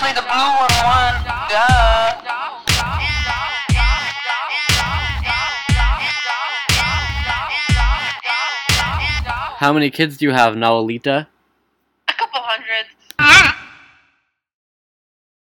Especially the blue one. Duh. How many kids do you have, Nawalita? A couple hundred. Uh-huh.